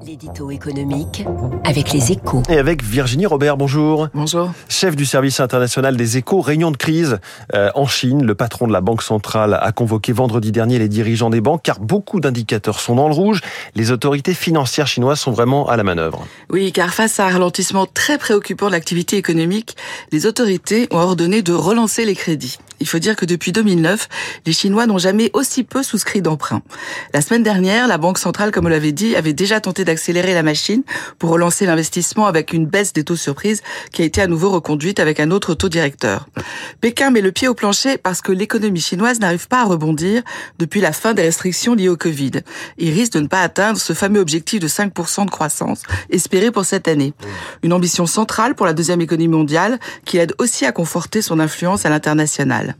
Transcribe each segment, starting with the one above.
L'édito économique avec les échos. Et avec Virginie Robert, bonjour. Bonjour. Chef du service international des échos, réunion de crise euh, en Chine. Le patron de la Banque centrale a convoqué vendredi dernier les dirigeants des banques car beaucoup d'indicateurs sont dans le rouge. Les autorités financières chinoises sont vraiment à la manœuvre. Oui, car face à un ralentissement très préoccupant de l'activité économique, les autorités ont ordonné de relancer les crédits. Il faut dire que depuis 2009, les Chinois n'ont jamais aussi peu souscrit d'emprunts. La semaine dernière, la Banque centrale, comme on l'avait dit, avait déjà tenté d'accélérer la machine pour relancer l'investissement avec une baisse des taux surprises qui a été à nouveau reconduite avec un autre taux directeur. Pékin met le pied au plancher parce que l'économie chinoise n'arrive pas à rebondir depuis la fin des restrictions liées au Covid. Il risque de ne pas atteindre ce fameux objectif de 5% de croissance espéré pour cette année. Une ambition centrale pour la deuxième économie mondiale qui aide aussi à conforter son influence à l'international.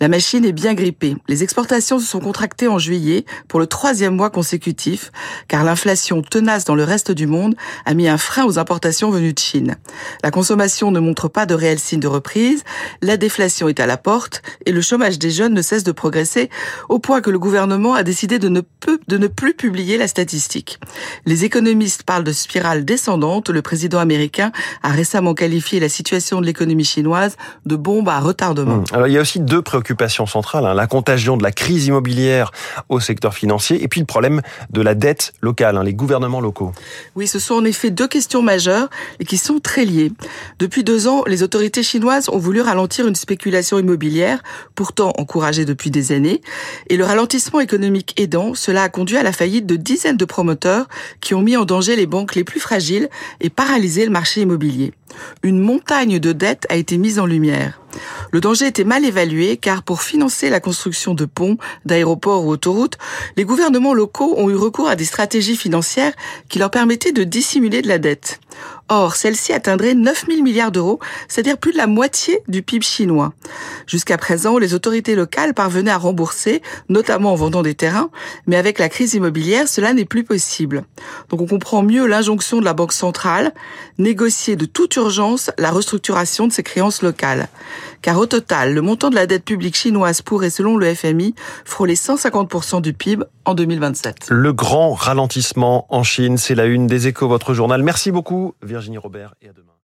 La machine est bien grippée. Les exportations se sont contractées en juillet pour le troisième mois consécutif, car l'inflation tenace dans le reste du monde a mis un frein aux importations venues de Chine. La consommation ne montre pas de réels signes de reprise, la déflation est à la porte et le chômage des jeunes ne cesse de progresser au point que le gouvernement a décidé de ne, plus publier la statistique. Les économistes parlent de spirale descendante. Le président américain a récemment qualifié la situation de l'économie chinoise de bombe à retardement. Mmh. Aussi deux préoccupations centrales, hein. la contagion de la crise immobilière au secteur financier et puis le problème de la dette locale, hein, les gouvernements locaux. Oui, ce sont en effet deux questions majeures et qui sont très liées. Depuis deux ans, les autorités chinoises ont voulu ralentir une spéculation immobilière, pourtant encouragée depuis des années, et le ralentissement économique aidant, cela a conduit à la faillite de dizaines de promoteurs qui ont mis en danger les banques les plus fragiles et paralysé le marché immobilier. Une montagne de dettes a été mise en lumière. Le danger était mal évalué car pour financer la construction de ponts, d'aéroports ou autoroutes, les gouvernements locaux ont eu recours à des stratégies financières qui leur permettaient de dissimuler de la dette. Or, celle-ci atteindrait 9 000 milliards d'euros, c'est-à-dire plus de la moitié du PIB chinois. Jusqu'à présent, les autorités locales parvenaient à rembourser, notamment en vendant des terrains, mais avec la crise immobilière, cela n'est plus possible. Donc on comprend mieux l'injonction de la Banque centrale, négocier de toute urgence la restructuration de ces créances locales. Car au total, le montant de la dette publique chinoise pourrait, selon le FMI, frôler 150% du PIB en 2027. Le grand ralentissement en Chine, c'est la une des échos, votre journal. Merci beaucoup, Virginie Robert, et à demain.